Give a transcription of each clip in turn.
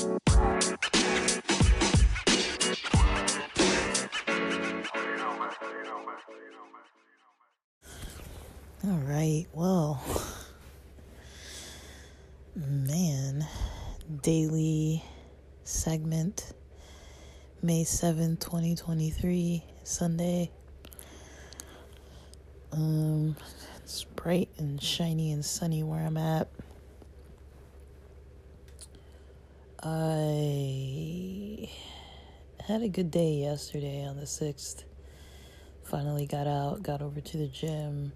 All right, well, man, daily segment, May 7th, 2023, Sunday. Um, it's bright and shiny and sunny where I'm at. I had a good day yesterday on the 6th. Finally got out, got over to the gym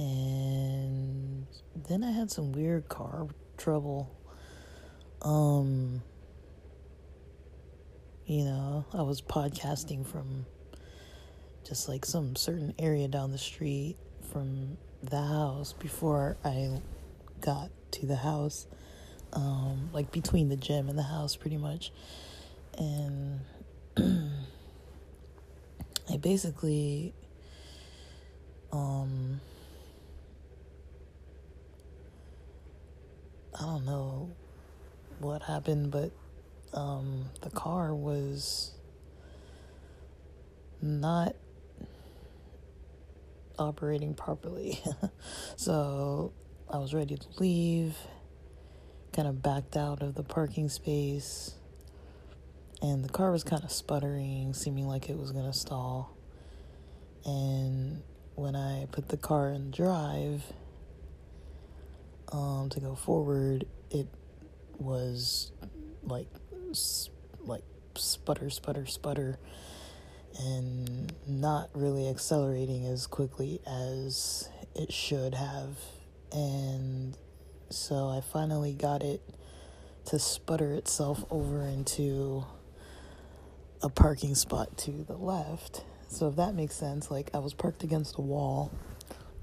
and then I had some weird car trouble. Um, you know, I was podcasting from just like some certain area down the street from the house before I got to the house, um, like between the gym and the house, pretty much. And I basically, um, I don't know what happened, but um, the car was not operating properly. so I was ready to leave, kind of backed out of the parking space, and the car was kind of sputtering, seeming like it was going to stall. And when I put the car in drive, um, to go forward, it was like like sputter, sputter, sputter, and not really accelerating as quickly as it should have. And so I finally got it to sputter itself over into a parking spot to the left. So if that makes sense, like I was parked against a wall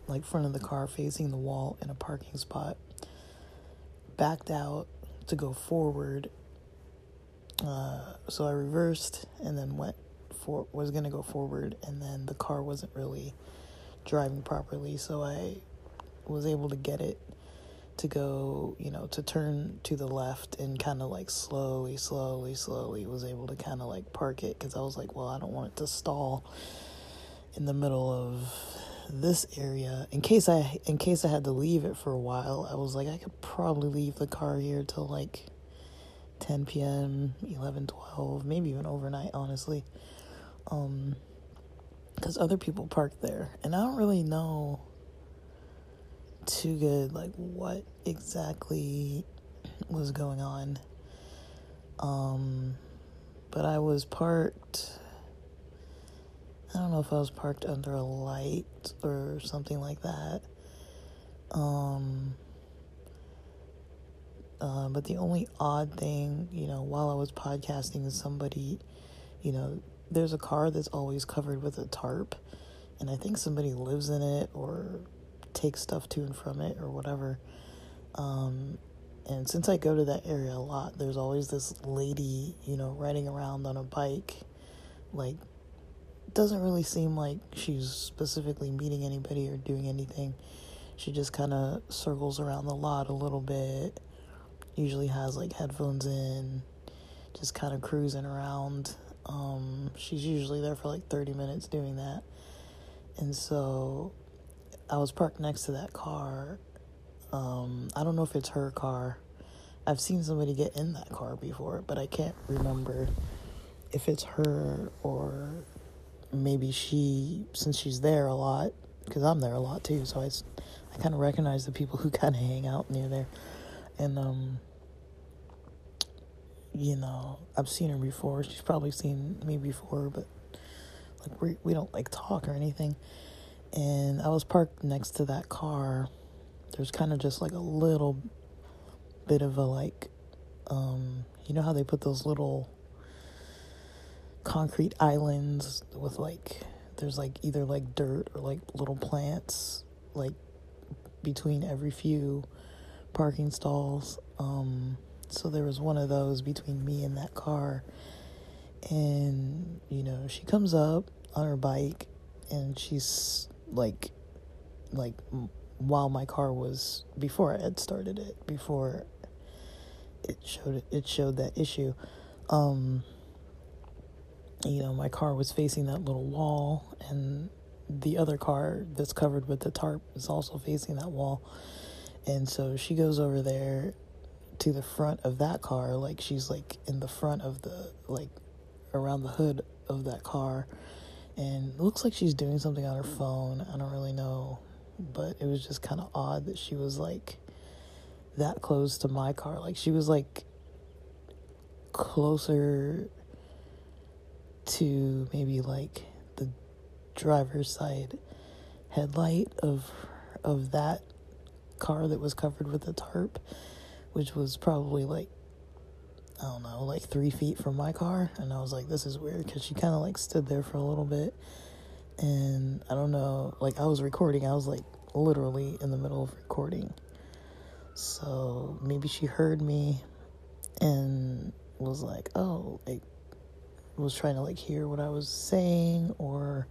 like front of the car facing the wall in a parking spot. Backed out to go forward. Uh, so I reversed and then went for was gonna go forward, and then the car wasn't really driving properly, so I was able to get it to go, you know, to turn to the left and kind of like slowly, slowly, slowly was able to kind of like park it because I was like, well, I don't want it to stall in the middle of this area in case I in case I had to leave it for a while. I was like I could probably leave the car here till like 10 p.m., 11, 12, maybe even overnight, honestly. Um cuz other people park there and I don't really know too good like what exactly was going on. Um but I was parked I don't know if I was parked under a light or something like that. Um, uh, but the only odd thing, you know, while I was podcasting, is somebody, you know, there's a car that's always covered with a tarp, and I think somebody lives in it or takes stuff to and from it or whatever. Um, and since I go to that area a lot, there's always this lady, you know, riding around on a bike, like doesn't really seem like she's specifically meeting anybody or doing anything. She just kind of circles around the lot a little bit. Usually has like headphones in, just kind of cruising around. Um, she's usually there for like 30 minutes doing that. And so I was parked next to that car. Um, I don't know if it's her car. I've seen somebody get in that car before, but I can't remember if it's her or maybe she, since she's there a lot, because I'm there a lot too, so I, I kind of recognize the people who kind of hang out near there. And, um, you know, I've seen her before. She's probably seen me before, but like we we don't like talk or anything. And I was parked next to that car. There's kind of just like a little bit of a like, um, you know how they put those little concrete islands with like there's like either like dirt or like little plants like between every few parking stalls um so there was one of those between me and that car and you know she comes up on her bike and she's like like while my car was before I had started it before it showed it showed that issue. Um, you know, my car was facing that little wall, and the other car that's covered with the tarp is also facing that wall. And so she goes over there to the front of that car, like she's like in the front of the like around the hood of that car, and looks like she's doing something on her phone. I don't really know, but it was just kind of odd that she was like that close to my car. Like she was like closer to maybe like the driver's side headlight of of that car that was covered with a tarp, which was probably like I don't know, like three feet from my car, and I was like, this is weird because she kind of like stood there for a little bit, and I don't know, like I was recording, I was like literally in the middle of recording, so maybe she heard me and was like, oh, like was trying to like hear what I was saying or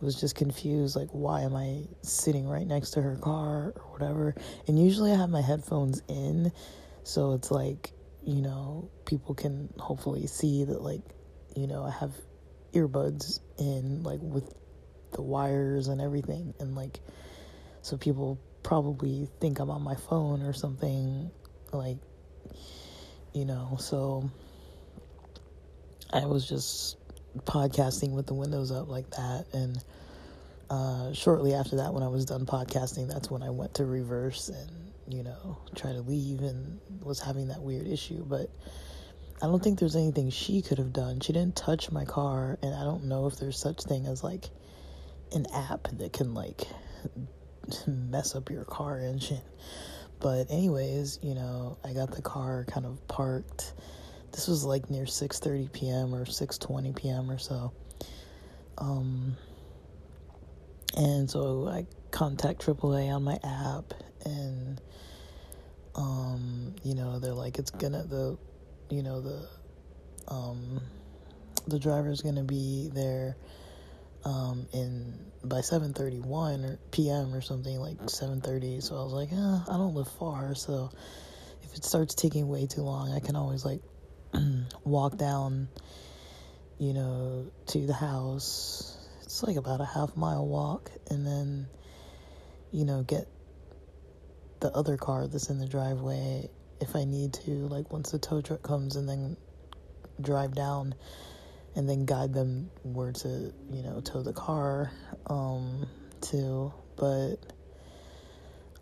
was just confused like why am I sitting right next to her car or whatever. And usually I have my headphones in so it's like, you know, people can hopefully see that like, you know, I have earbuds in like with the wires and everything and like so people probably think I'm on my phone or something like you know, so I was just podcasting with the windows up like that. And uh, shortly after that, when I was done podcasting, that's when I went to reverse and, you know, try to leave and was having that weird issue. But I don't think there's anything she could have done. She didn't touch my car, and I don't know if there's such thing as like an app that can like mess up your car engine. But anyways, you know, I got the car kind of parked this was like near 6:30 p.m. or 6:20 p.m. or so. Um, and so I contact AAA on my app, and um, you know they're like it's gonna the, you know the, um, the driver's gonna be there, um, in by 7:31 or p.m. or something like 7:30. So I was like, eh, I don't live far, so if it starts taking way too long, I can always like walk down, you know, to the house. It's like about a half mile walk, and then, you know, get the other car that's in the driveway if I need to, like once the tow truck comes, and then drive down and then guide them where to, you know, tow the car um, to. But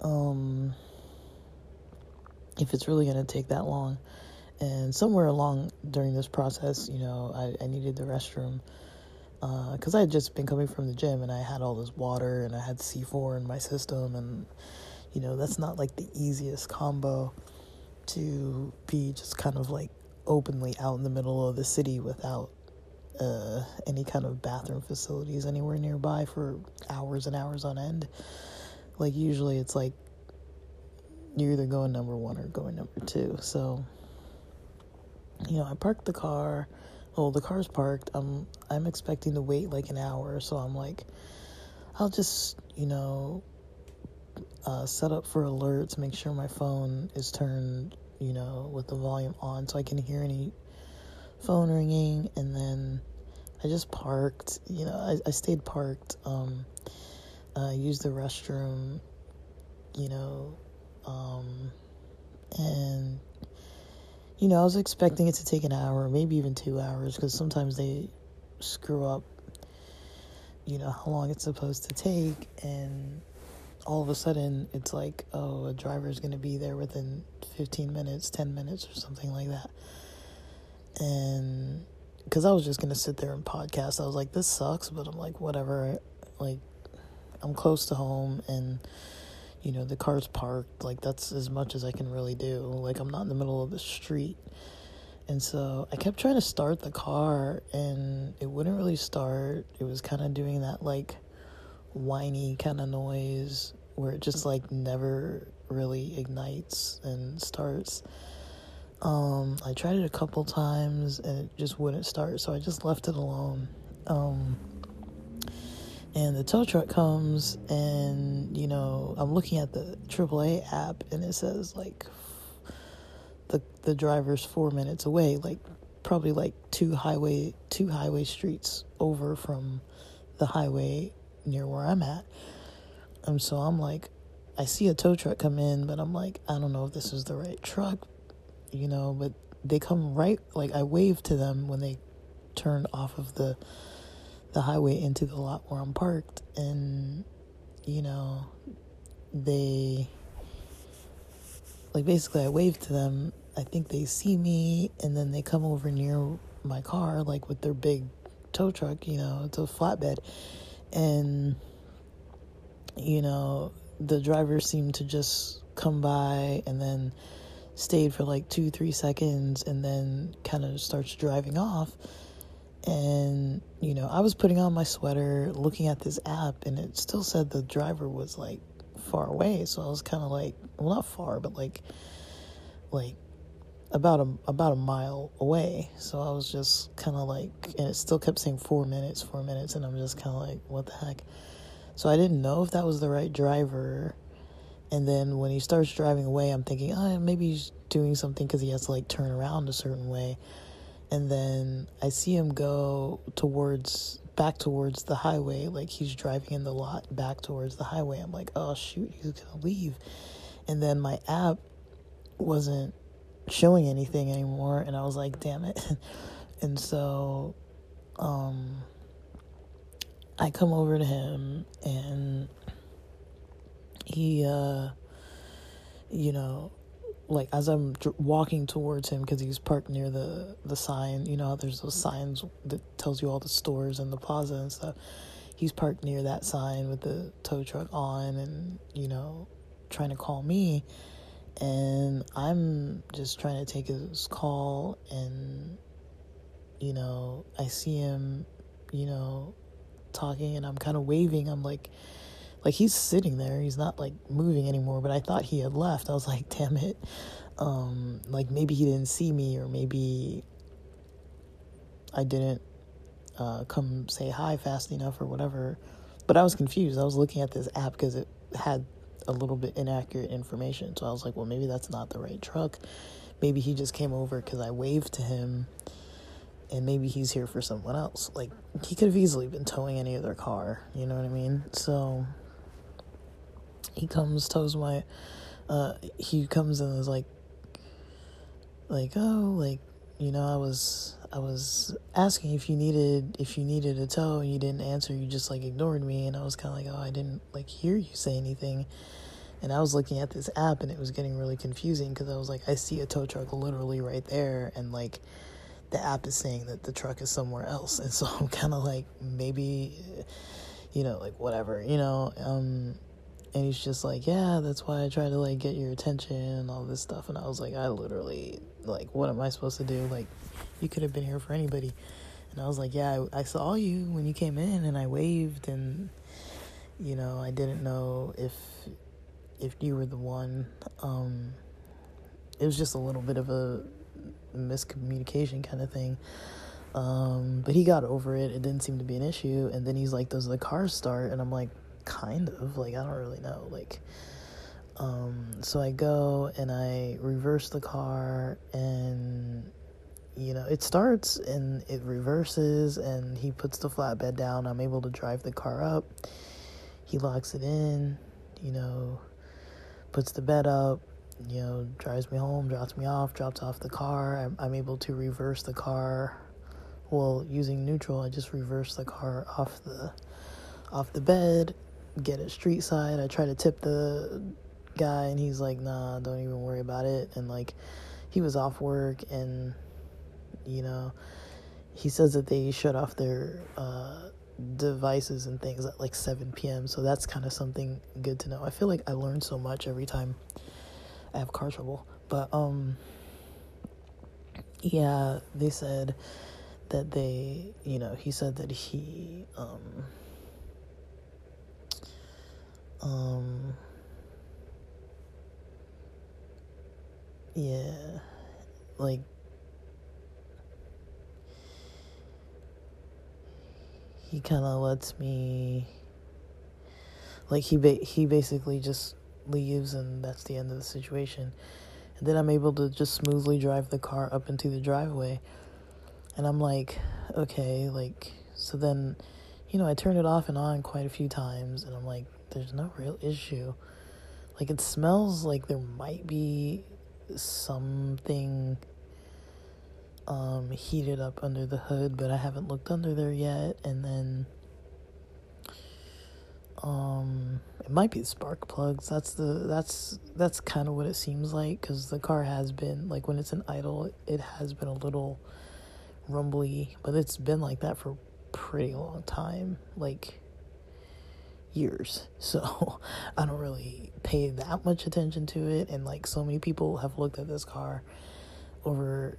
um, if it's really going to take that long, and somewhere along during this process, you know, I, I needed the restroom because uh, I had just been coming from the gym and I had all this water and I had C4 in my system, and you know, that's not like the easiest combo to be just kind of like openly out in the middle of the city without uh, any kind of bathroom facilities anywhere nearby for hours and hours on end. Like, usually it's like you're either going number one or going number two. So, you know, I parked the car. Well, the car's parked. I'm I'm expecting to wait like an hour, so I'm like, I'll just you know, uh, set up for alerts. Make sure my phone is turned, you know, with the volume on, so I can hear any phone ringing. And then I just parked. You know, I, I stayed parked. Um, uh, used the restroom. You know, um, and you know, I was expecting it to take an hour, maybe even two hours, because sometimes they screw up, you know, how long it's supposed to take, and all of a sudden it's like, oh, a driver is going to be there within 15 minutes, 10 minutes, or something like that. And because I was just going to sit there and podcast, I was like, this sucks, but I'm like, whatever. Like, I'm close to home, and you know the car's parked. Like that's as much as i can really do. Like i'm not in the middle of the street. And so i kept trying to start the car and it wouldn't really start. It was kind of doing that like whiny kind of noise where it just like never really ignites and starts. Um i tried it a couple times and it just wouldn't start so i just left it alone. Um and the tow truck comes and you know i'm looking at the aaa app and it says like the the driver's four minutes away, like probably like two highway two highway streets over from the highway near where I'm at. And so I'm like, I see a tow truck come in, but I'm like, I don't know if this is the right truck, you know, but they come right like I wave to them when they turn off of the the highway into the lot where I'm parked and you know they like basically I wave to them. I think they see me and then they come over near my car like with their big tow truck, you know, it's a flatbed. And you know, the driver seemed to just come by and then stayed for like two, three seconds and then kind of starts driving off. And, you know, I was putting on my sweater, looking at this app, and it still said the driver was like far away. So I was kind of like, well, not far, but like, like about a about a mile away. So I was just kind of like, and it still kept saying four minutes, four minutes, and I'm just kind of like, what the heck? So I didn't know if that was the right driver. And then when he starts driving away, I'm thinking, oh, maybe he's doing something because he has to like turn around a certain way. And then I see him go towards back towards the highway, like he's driving in the lot back towards the highway. I'm like, oh shoot, he's gonna leave. And then my app wasn't showing anything anymore, and I was like, damn it. and so, um, I come over to him and he, uh, you know, like as I'm walking towards him because he's parked near the the sign. You know, there's those signs that tells you all the stores and the plaza and stuff. He's parked near that sign with the tow truck on, and you know, trying to call me, and I'm just trying to take his call, and you know, I see him, you know, talking, and I'm kind of waving. I'm like like he's sitting there. He's not like moving anymore but i thought he had left. I was like damn it. Um like maybe he didn't see me or maybe i didn't uh, come say hi fast enough or whatever. But i was confused. I was looking at this app because it had a little bit inaccurate information so i was like well maybe that's not the right truck maybe he just came over because i waved to him and maybe he's here for someone else. Like he could have easily been towing any other car, you know what I mean? So he comes, tows my, uh, he comes and is like, like, oh, like, you know, I was, I was asking if you needed, if you needed a tow and you didn't answer, you just like ignored me. And I was kind of like, oh, I didn't like hear you say anything. And I was looking at this app and it was getting really confusing because I was like, I see a tow truck literally right there. And like, the app is saying that the truck is somewhere else. And so I'm kind of like, maybe, you know, like whatever, you know, um, and he's just like, yeah, that's why I try to like get your attention and all this stuff. And I was like, I literally, like, what am I supposed to do? Like, you could have been here for anybody. And I was like, yeah, I, I saw you when you came in and I waved and, you know, I didn't know if, if you were the one. Um, it was just a little bit of a miscommunication kind of thing. Um, but he got over it. It didn't seem to be an issue. And then he's like, does the car start? And I'm like, kind of like I don't really know like um so I go and I reverse the car and you know it starts and it reverses and he puts the flatbed down I'm able to drive the car up he locks it in you know puts the bed up you know drives me home drops me off drops off the car I'm, I'm able to reverse the car well using neutral I just reverse the car off the off the bed get it street side. I try to tip the guy, and he's like, "Nah, don't even worry about it." And like, he was off work, and you know, he says that they shut off their uh, devices and things at like 7 p.m. So that's kind of something good to know. I feel like I learn so much every time I have car trouble, but um, yeah, they said that they, you know, he said that he um um, yeah, like he kind of lets me like he ba- he basically just leaves and that's the end of the situation And then I'm able to just smoothly drive the car up into the driveway. And I'm like, okay, like, so then, you know, I turned it off and on quite a few times, and I'm like, there's no real issue. Like, it smells like there might be something um, heated up under the hood, but I haven't looked under there yet. And then um, it might be spark plugs. That's the that's that's kind of what it seems like because the car has been like when it's in idle, it has been a little rumbly, but it's been like that for pretty long time, like years. So I don't really pay that much attention to it, and like so many people have looked at this car over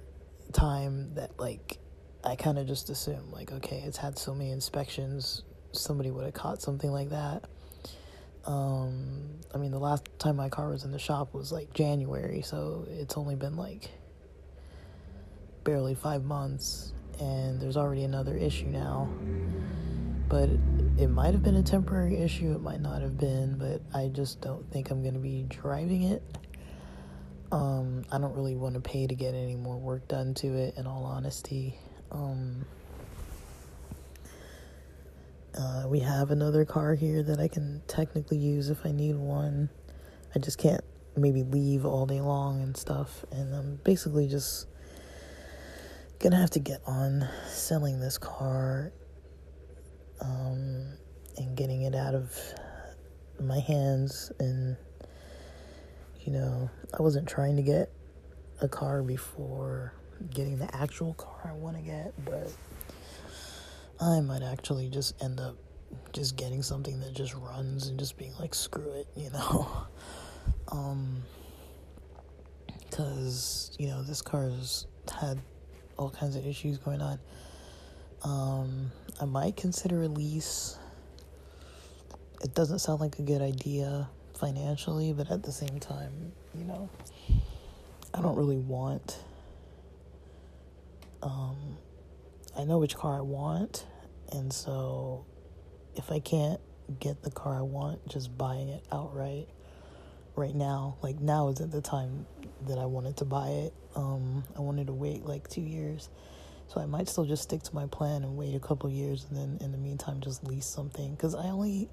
time that like I kind of just assume like okay, it's had so many inspections somebody would have caught something like that. Um, I mean, the last time my car was in the shop was like January, so it's only been like barely five months, and there's already another issue now. But it might have been a temporary issue, it might not have been, but I just don't think I'm going to be driving it. Um, I don't really want to pay to get any more work done to it, in all honesty. Um, uh, we have another car here that I can technically use if I need one. I just can't maybe leave all day long and stuff. And I'm basically just gonna have to get on selling this car um, and getting it out of my hands. And, you know, I wasn't trying to get a car before getting the actual car I want to get, but I might actually just end up just getting something that just runs and just being like, screw it, you know? um, because, you know, this car's had all kinds of issues going on. Um, I might consider a lease. It doesn't sound like a good idea financially, but at the same time, you know, I don't really want. Um, I know which car I want, and so if I can't get the car I want, just buying it outright right now, like now isn't the time that I wanted to buy it. Um, I wanted to wait like two years. So I might still just stick to my plan and wait a couple years and then in the meantime just lease something cuz I only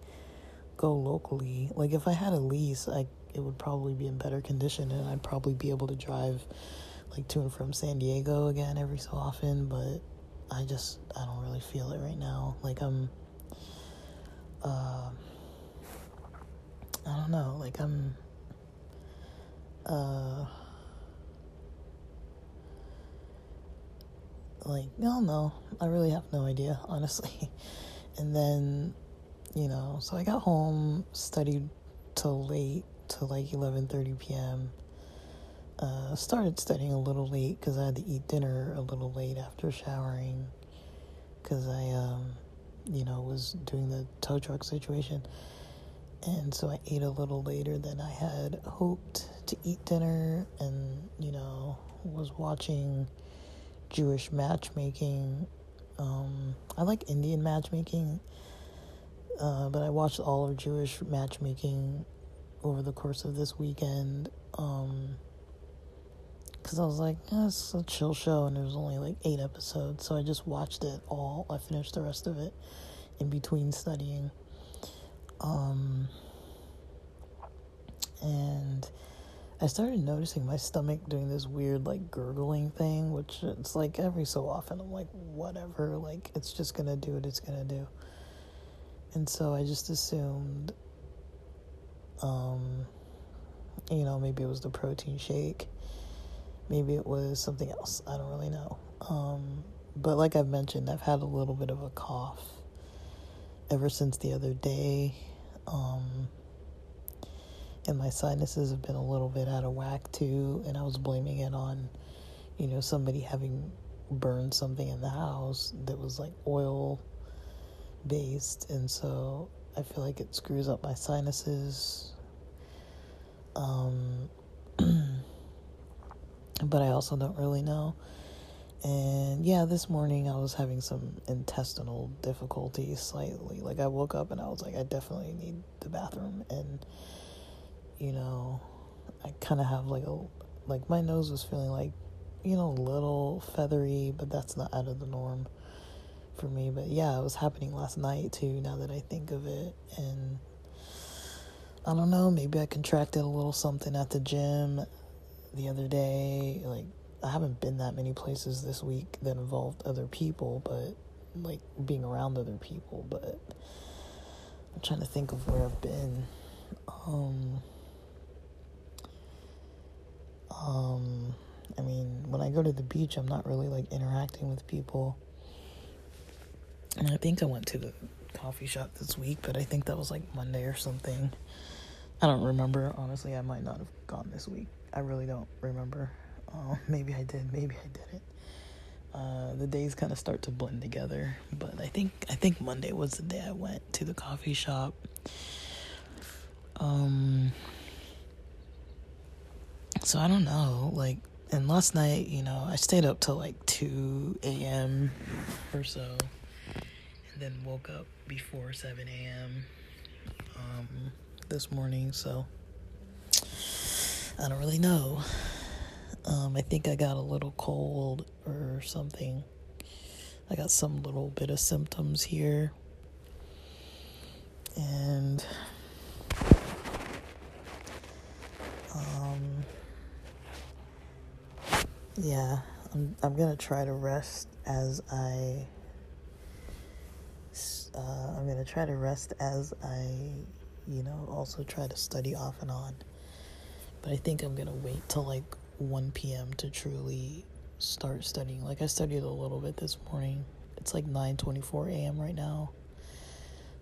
go locally. Like if I had a lease, I it would probably be in better condition and I'd probably be able to drive like to and from San Diego again every so often, but I just I don't really feel it right now. Like I'm uh I don't know, like I'm uh like no no I really have no idea honestly and then you know so I got home studied till late till like 11:30 p.m. Uh, started studying a little late because I had to eat dinner a little late after showering because I, um, you know, was doing the tow truck situation. And so I ate a little later than I had hoped to eat dinner and, you know, was watching Jewish matchmaking. Um, I like Indian matchmaking, uh, but I watched all of Jewish matchmaking over the course of this weekend. Um, because I was like, eh, it's a chill show, and there was only like eight episodes, so I just watched it all. I finished the rest of it in between studying. Um, and I started noticing my stomach doing this weird like gurgling thing, which it's like every so often I'm like, whatever, like it's just gonna do what it's gonna do. And so I just assumed, um, you know, maybe it was the protein shake Maybe it was something else. I don't really know. Um, but like I've mentioned, I've had a little bit of a cough ever since the other day. Um, and my sinuses have been a little bit out of whack too. And I was blaming it on, you know, somebody having burned something in the house that was like oil based. And so I feel like it screws up my sinuses. Um, but I also don't really know. And yeah, this morning I was having some intestinal difficulties slightly. Like I woke up and I was like, I definitely need the bathroom. And, you know, I kind of have like a Like my nose was feeling like, you know, a little feathery, but that's not out of the norm for me. But yeah, it was happening last night too, now that I think of it. And I don't know, maybe I contracted a little something at the gym the other day. Like, I haven't been that many places this week that involved other people, but like being around other people. But I'm trying to think of where I've been. Um, um, I mean, when I go to the beach, I'm not really like interacting with people. And I think I went to the coffee shop this week, but I think that was like Monday or something. I don't remember. Honestly, I might not have gone this week. I really don't remember. Uh, maybe I did. Maybe I didn't. Uh, the days kind of start to blend together, but I think I think Monday was the day I went to the coffee shop. Um. So I don't know, like, and last night, you know, I stayed up till like two a.m. or so, then woke up before seven a.m. Um this morning, so I don't really know. Um, I think I got a little cold or something. I got some little bit of symptoms here. And um yeah, I'm I'm going to try to rest as I uh, I'm to try to rest as I you know, also try to study off and on. But I think I'm gonna wait till like 1 p.m. to truly start studying. Like I studied a little bit this morning. It's like 9:24 a.m. right now.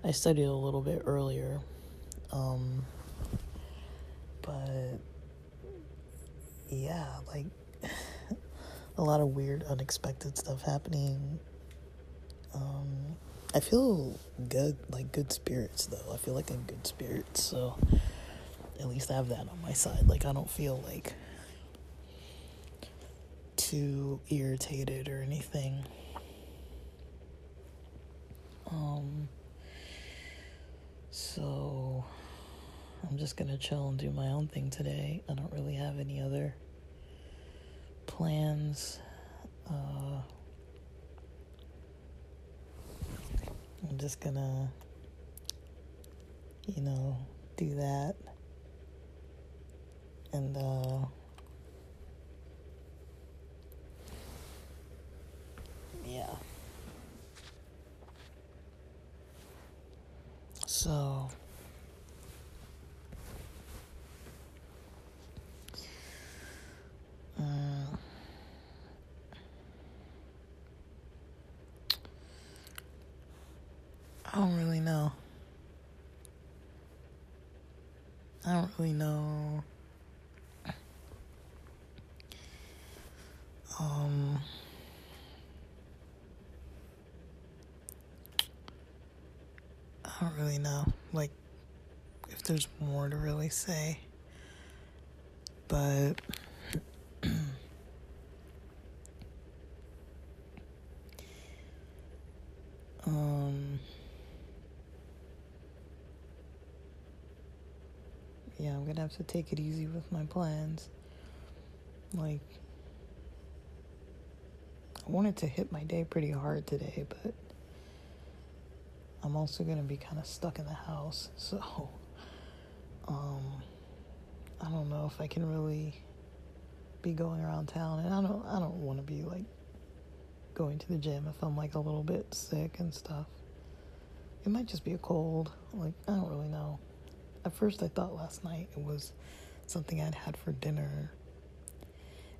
I studied a little bit earlier. Um but yeah, like a lot of weird unexpected stuff happening. Um I feel good, like good spirits though. I feel like I'm good spirits, so at least I have that on my side. Like I don't feel like too irritated or anything. Um so I'm just gonna chill and do my own thing today. I don't really have any other plans. Uh I'm just gonna, you know, do that. And, uh, yeah. So, uh, I don't really know. I don't really know. Um, I don't really know. Like, if there's more to really say. But. Yeah, I'm gonna have to take it easy with my plans. Like, I wanted to hit my day pretty hard today, but I'm also gonna be kind of stuck in the house, so um, I don't know if I can really be going around town, and I don't, I don't want to be like going to the gym if I'm like a little bit sick and stuff. It might just be a cold, like I don't really know. At first, I thought last night it was something I'd had for dinner.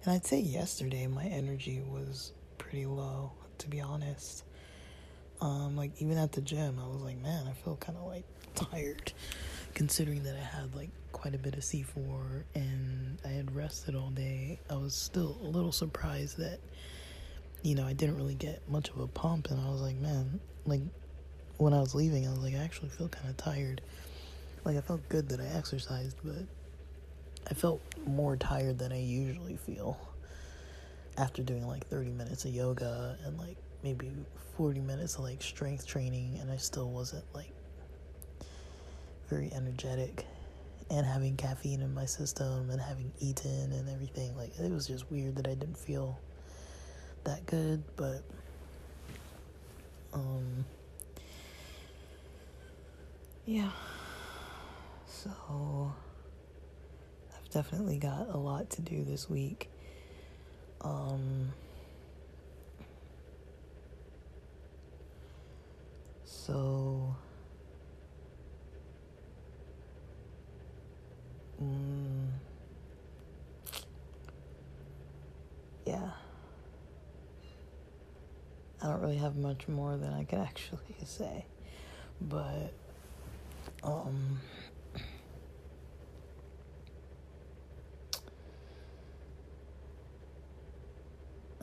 And I'd say yesterday my energy was pretty low, to be honest. Um, like, even at the gym, I was like, man, I feel kind of like tired, considering that I had like quite a bit of C4 and I had rested all day. I was still a little surprised that, you know, I didn't really get much of a pump. And I was like, man, like, when I was leaving, I was like, I actually feel kind of tired. Like I felt good that I exercised, but I felt more tired than I usually feel after doing like 30 minutes of yoga and like maybe 40 minutes of like strength training and I still wasn't like very energetic and having caffeine in my system and having eaten and everything. Like it was just weird that I didn't feel that good, but um yeah. So I've definitely got a lot to do this week. Um so mm, yeah. I don't really have much more than I can actually say. But um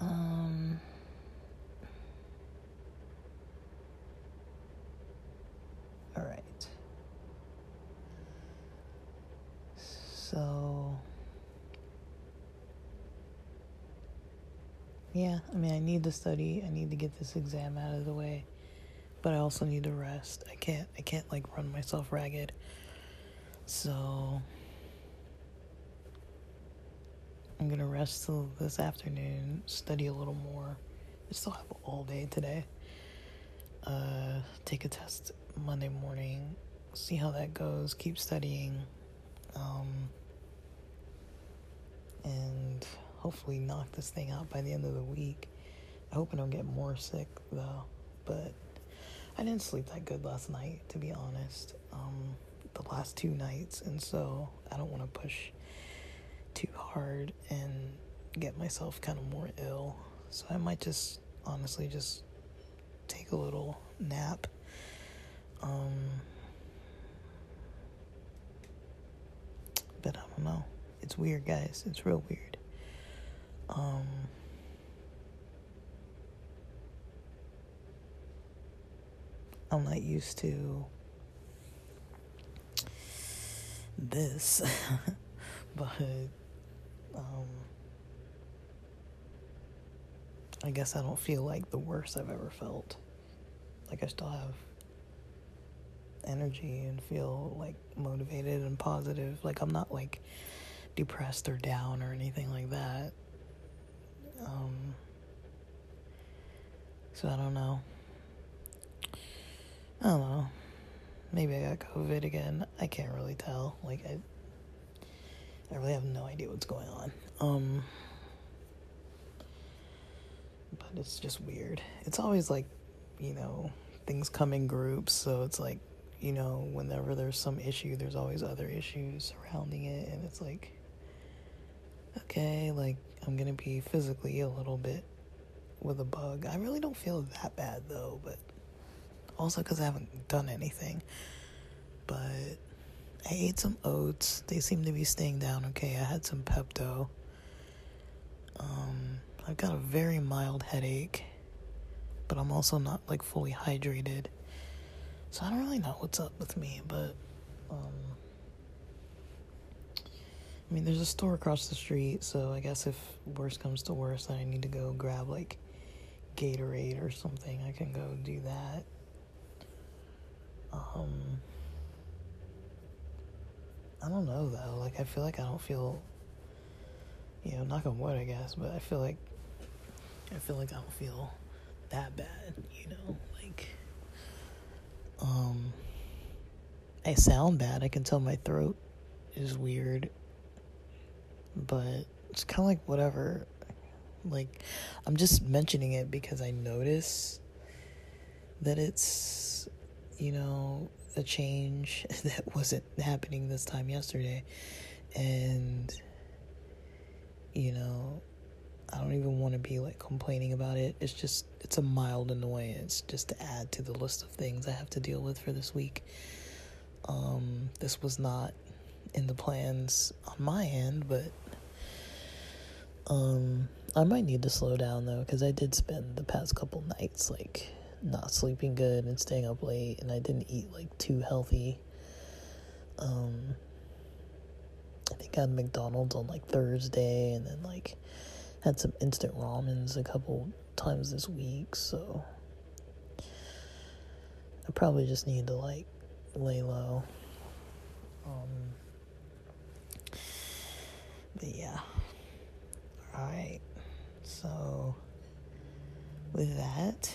um all right so yeah i mean i need to study i need to get this exam out of the way but i also need to rest i can't i can't like run myself ragged so I'm gonna rest till this afternoon, study a little more. I still have all day today. Uh, take a test Monday morning, see how that goes, keep studying, um, and hopefully knock this thing out by the end of the week. I hope I don't get more sick though, but I didn't sleep that good last night, to be honest. Um, the last two nights, and so I don't want to push too hard and get myself kind of more ill. So I might just honestly just take a little nap. Um, but I don't know. It's weird, guys. It's real weird. Um, I'm not used to this, but um, I guess I don't feel like the worst I've ever felt. Like I still have energy and feel like motivated and positive. Like I'm not like depressed or down or anything like that. Um, so I don't know. I don't know. Maybe I got COVID again. I can't really tell. Like I I really have no idea what's going on. Um, but it's just weird. It's always like, you know, things come in groups, so it's like, you know, whenever there's some issue, there's always other issues surrounding it, and it's like, okay, like I'm gonna be physically a little bit with a bug. I really don't feel that bad though, but also because I haven't done anything. But I ate some oats. They seem to be staying down okay. I had some Pepto. Um, I've got a very mild headache, but I'm also not like fully hydrated. So I don't really know what's up with me, but um, I mean, there's a store across the street, so I guess if worse comes to worse, then I need to go grab like Gatorade or something. I can go do that. Um, I don't know though. Like I feel like I don't feel you know, knock on wood I guess, but I feel like I feel like I don't feel that bad, you know, like um I sound bad. I can tell my throat is weird. But it's kind of like whatever. Like I'm just mentioning it because I notice that it's you know a change that wasn't happening this time yesterday. And, you know, I don't even want to be like complaining about it. It's just, it's a mild annoyance just to add to the list of things I have to deal with for this week. Um, this was not in the plans on my end, but um, I might need to slow down though, because I did spend the past couple nights like not sleeping good and staying up late and I didn't eat like too healthy. Um I think I had McDonald's on like Thursday and then like had some instant ramens a couple times this week, so I probably just need to like lay low. Um But yeah. Alright. So, with that,